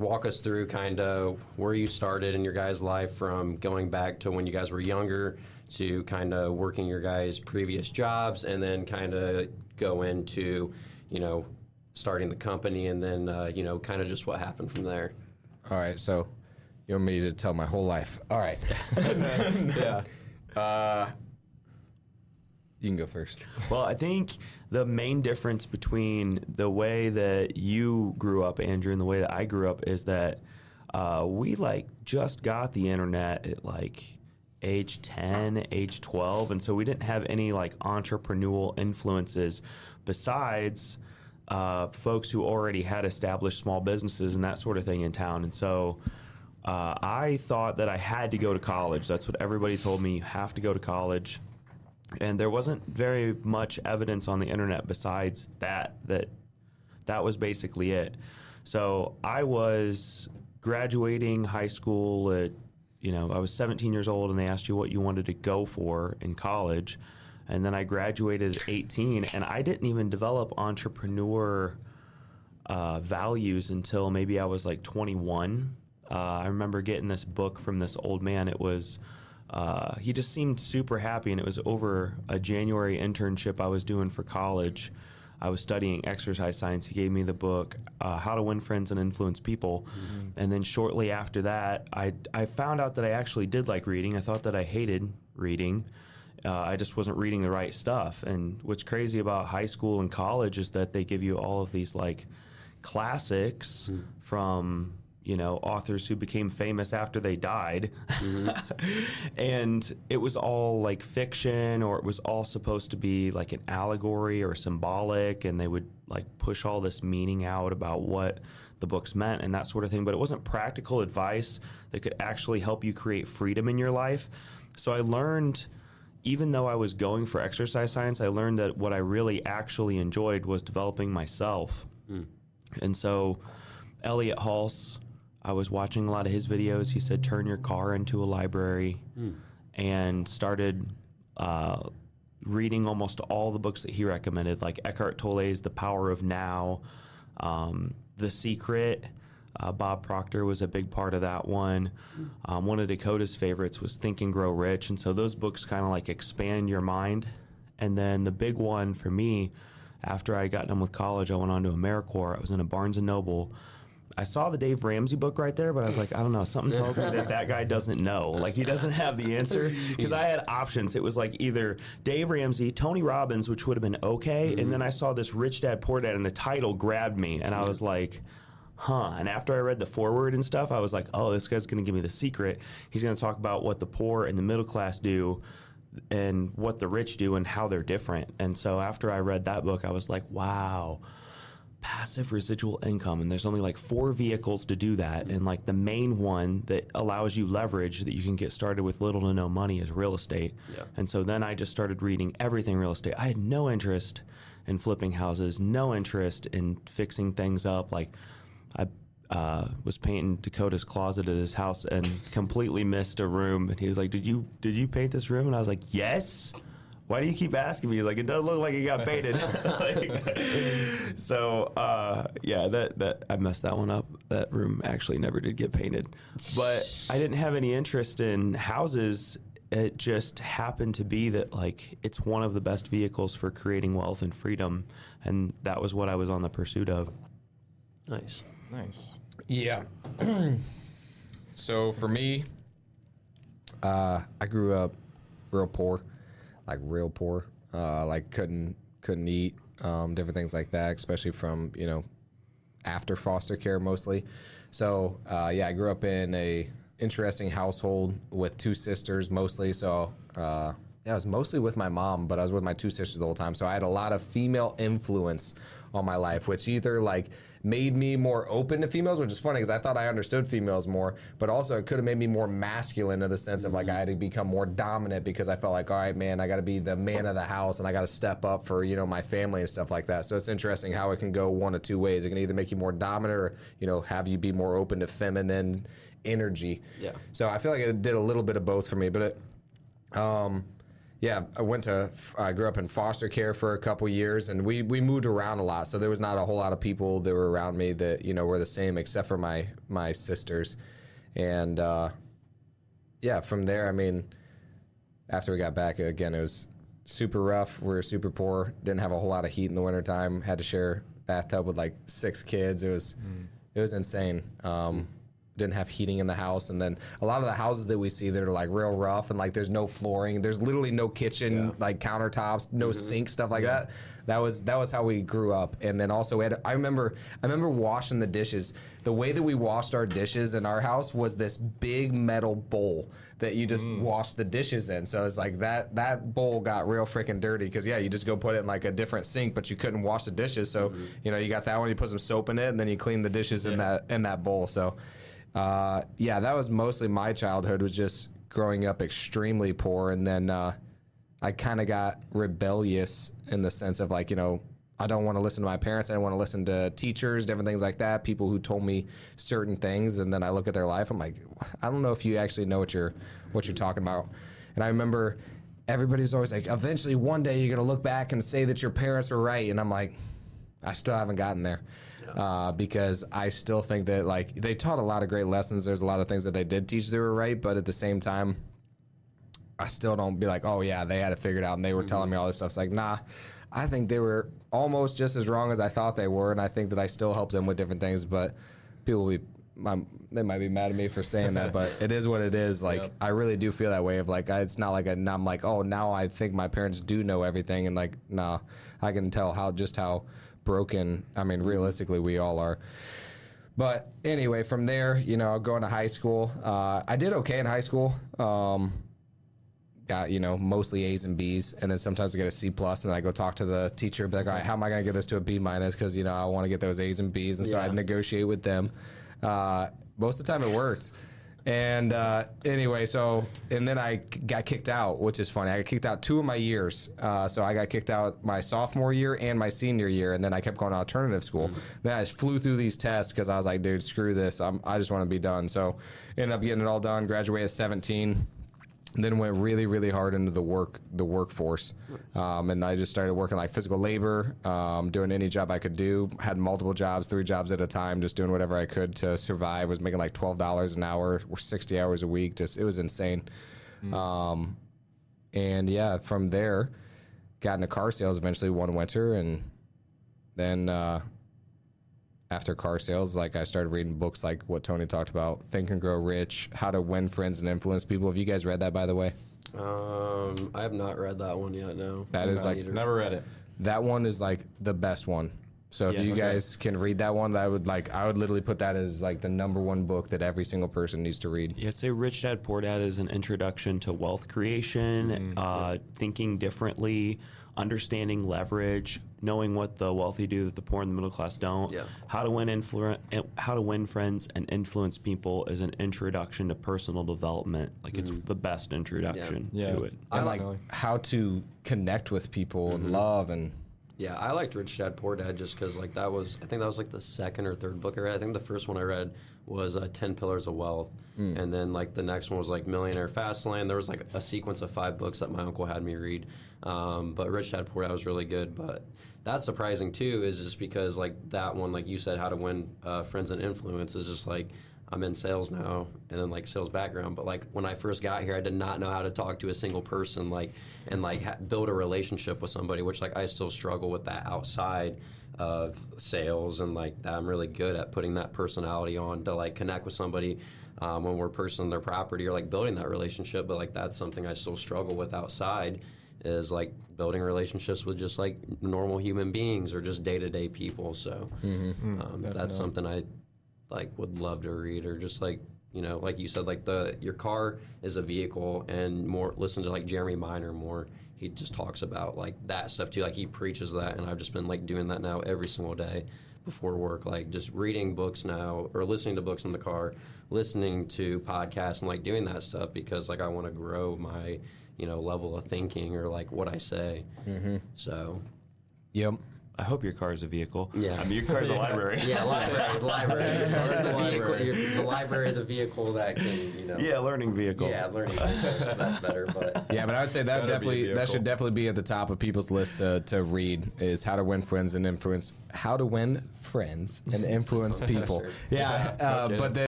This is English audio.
walk us through kind of where you started in your guys' life from going back to when you guys were younger to kind of working your guys' previous jobs and then kind of go into, you know, starting the company and then, uh, you know, kind of just what happened from there. All right, so you want me to tell my whole life? All right. yeah. Uh, you can go first. Well, I think the main difference between the way that you grew up, Andrew, and the way that I grew up is that uh, we like just got the internet at like age 10, age 12. And so we didn't have any like entrepreneurial influences besides uh, folks who already had established small businesses and that sort of thing in town. And so uh, I thought that I had to go to college. That's what everybody told me. You have to go to college and there wasn't very much evidence on the internet besides that that that was basically it. So i was graduating high school at you know i was 17 years old and they asked you what you wanted to go for in college. And then i graduated at 18 and i didn't even develop entrepreneur uh, values until maybe i was like 21 uh, i remember getting this book from this old man. It was uh, he just seemed super happy, and it was over a January internship I was doing for college. I was studying exercise science. He gave me the book uh, "How to Win Friends and Influence People," mm-hmm. and then shortly after that, I I found out that I actually did like reading. I thought that I hated reading. Uh, I just wasn't reading the right stuff. And what's crazy about high school and college is that they give you all of these like classics mm. from you know, authors who became famous after they died. Mm-hmm. and it was all like fiction or it was all supposed to be like an allegory or symbolic and they would like push all this meaning out about what the books meant and that sort of thing, but it wasn't practical advice that could actually help you create freedom in your life. So I learned even though I was going for exercise science, I learned that what I really actually enjoyed was developing myself. Mm. And so Elliott Hulse I was watching a lot of his videos. He said, turn your car into a library, mm. and started uh, reading almost all the books that he recommended, like Eckhart Tolle's The Power of Now, um, The Secret. Uh, Bob Proctor was a big part of that one. Um, one of Dakota's favorites was Think and Grow Rich. And so those books kind of like expand your mind. And then the big one for me, after I got done with college, I went on to AmeriCorps. I was in a Barnes and Noble. I saw the Dave Ramsey book right there, but I was like, I don't know. Something tells me that that guy doesn't know. Like he doesn't have the answer because I had options. It was like either Dave Ramsey, Tony Robbins, which would have been okay, mm-hmm. and then I saw this Rich Dad Poor Dad, and the title grabbed me, and I was like. Huh. And after I read the foreword and stuff, I was like, oh, this guy's going to give me the secret. He's going to talk about what the poor and the middle class do and what the rich do and how they're different. And so after I read that book, I was like, wow, passive residual income and there's only like four vehicles to do that and like the main one that allows you leverage that you can get started with little to no money is real estate yeah. and so then i just started reading everything real estate i had no interest in flipping houses no interest in fixing things up like i uh, was painting Dakota's closet at his house and completely missed a room. And he was like, "Did you did you paint this room?" And I was like, "Yes." Why do you keep asking me? He's like, it does look like it got painted. like, so uh, yeah, that that I messed that one up. That room actually never did get painted, but I didn't have any interest in houses. It just happened to be that like it's one of the best vehicles for creating wealth and freedom, and that was what I was on the pursuit of. Nice, nice. Yeah. so for me, uh, I grew up real poor like real poor, uh, like couldn't couldn't eat, um, different things like that, especially from you know after foster care mostly. So uh, yeah, I grew up in a interesting household with two sisters mostly. So uh, yeah, I was mostly with my mom, but I was with my two sisters the whole time. So I had a lot of female influence on my life, which either like made me more open to females, which is funny because I thought I understood females more, but also it could have made me more masculine in the sense of like I had to become more dominant because I felt like, all right, man, I got to be the man of the house and I got to step up for you know my family and stuff like that. So it's interesting how it can go one of two ways. It can either make you more dominant or you know have you be more open to feminine energy. Yeah. So I feel like it did a little bit of both for me, but it, um yeah, I went to. I grew up in foster care for a couple years, and we we moved around a lot. So there was not a whole lot of people that were around me that you know were the same, except for my my sisters, and uh, yeah, from there, I mean, after we got back again, it was super rough. We were super poor. Didn't have a whole lot of heat in the wintertime. Had to share bathtub with like six kids. It was it was insane. Um, didn't have heating in the house, and then a lot of the houses that we see that are like real rough and like there's no flooring, there's literally no kitchen, like countertops, no mm-hmm. sink, stuff like that. That was that was how we grew up, and then also we had. I remember I remember washing the dishes. The way that we washed our dishes in our house was this big metal bowl that you just mm. wash the dishes in. So it's like that that bowl got real freaking dirty because yeah, you just go put it in like a different sink, but you couldn't wash the dishes. So mm-hmm. you know you got that one, you put some soap in it, and then you clean the dishes in that in that bowl. So uh, yeah, that was mostly my childhood was just growing up extremely poor, and then uh, I kind of got rebellious in the sense of like you know. I don't want to listen to my parents. I don't want to listen to teachers, different things like that. People who told me certain things, and then I look at their life. I'm like, I don't know if you actually know what you're what you're talking about. And I remember everybody's always like, eventually one day you're gonna look back and say that your parents were right, and I'm like, I still haven't gotten there. Uh, because I still think that like they taught a lot of great lessons. There's a lot of things that they did teach that were right, but at the same time, I still don't be like, oh yeah, they had it figured out and they were telling me all this stuff. It's like, nah, I think they were almost just as wrong as I thought they were, and I think that I still helped them with different things. But people will be, my, they might be mad at me for saying that, but it is what it is. Like I really do feel that way. Of like, I, it's not like I, I'm like, oh, now I think my parents do know everything, and like, nah, I can tell how just how broken. I mean, realistically, we all are. But anyway, from there, you know, going to high school, uh, I did okay in high school. Um, got you know mostly A's and B's, and then sometimes I get a C plus, and then I go talk to the teacher, be like, all right, how am I going to get this to a B minus? Because you know I want to get those A's and B's, and so Yeah. I'd negotiate with them. Uh, most of the time it worked. And uh, anyway, so and then I got kicked out, which is funny. I got kicked out two of my years. Uh, so I got kicked out my sophomore year and my senior year, and then I kept going to alternative school. Then I just flew through these tests because I was like, dude, screw this. I'm, I just want to be done. So ended up getting it all done. Graduated at 17 then went really really hard into the work the workforce. Um, and i just started working like physical labor um, doing any job i could do. Had multiple jobs three jobs at a time just doing whatever i could to survive. Was making like $12 an hour or 60 hours a week. Just it was insane. Um, and yeah from there got into car sales eventually one winter and then uh, after car sales, like I started reading books like what Tony talked about, Think and Grow Rich, How to Win Friends and Influence People. Have you guys read that, by the way? Um, I have not read that one yet. No, That is Not like- either. Never read it. That one is like the best one. So if Yeah, you okay. guys can read that one, that I would like I would literally put that as like the number one book that every single person needs to read. Yeah, I'd say Rich Dad Poor Dad is an introduction to wealth creation, Mm-hmm. uh, thinking differently, understanding leverage, knowing what the wealthy do that the poor and the middle class don't. Yeah. How to win influ- eh, how to win friends and influence people is an introduction to personal development. Like it's the best introduction Yeah. to it. And like Definitely. how to connect with people Mm-hmm. and love and Yeah, I liked Rich Dad Poor Dad just because like that was I think that was like the second or third book I read. I think the first one I read was uh, Ten Pillars of Wealth, and then like the next one was like Millionaire Fastlane. There was like a sequence of five books that my uncle had me read. Um, but Rich Dad Poor Dad was really good. But that's surprising too, is just because like that one, like you said, how to win uh, friends and influence is just like. I'm in sales now, and then like sales background. But like when I first got here, I did not know how to talk to a single person, like and like ha- build a relationship with somebody. Which like I still struggle with that outside of sales, and like that I'm really good at putting that personality on to like connect with somebody um, when we're purchasing their property or like building that relationship. But like that's something I still struggle with outside is like building relationships with just like normal human beings or just day to day people. So um, that's something I like would love to read or just like you know like you said like the your car is a vehicle and more listen to like jeremy miner more. He just talks about like that stuff too. Like he preaches that and i've just been like doing that now every single day before work like just reading books now or listening to books in the car listening to podcasts and like doing that stuff because like i want to grow my you know level of thinking or like what i say. Mm-hmm. So. Yep. I hope your car is a vehicle. Yeah. I mean, your car is a library. yeah library library that's the vehicle your, the library, the vehicle that can, you know. Yeah, learning vehicle. Yeah, learning. vehicle, That's better, but. Yeah, but I would say that Gotta be a definitely that should definitely be at the top of people's list to, to read is how to win friends and influence how to win friends and influence people. Sure. Yeah, uh, okay. but then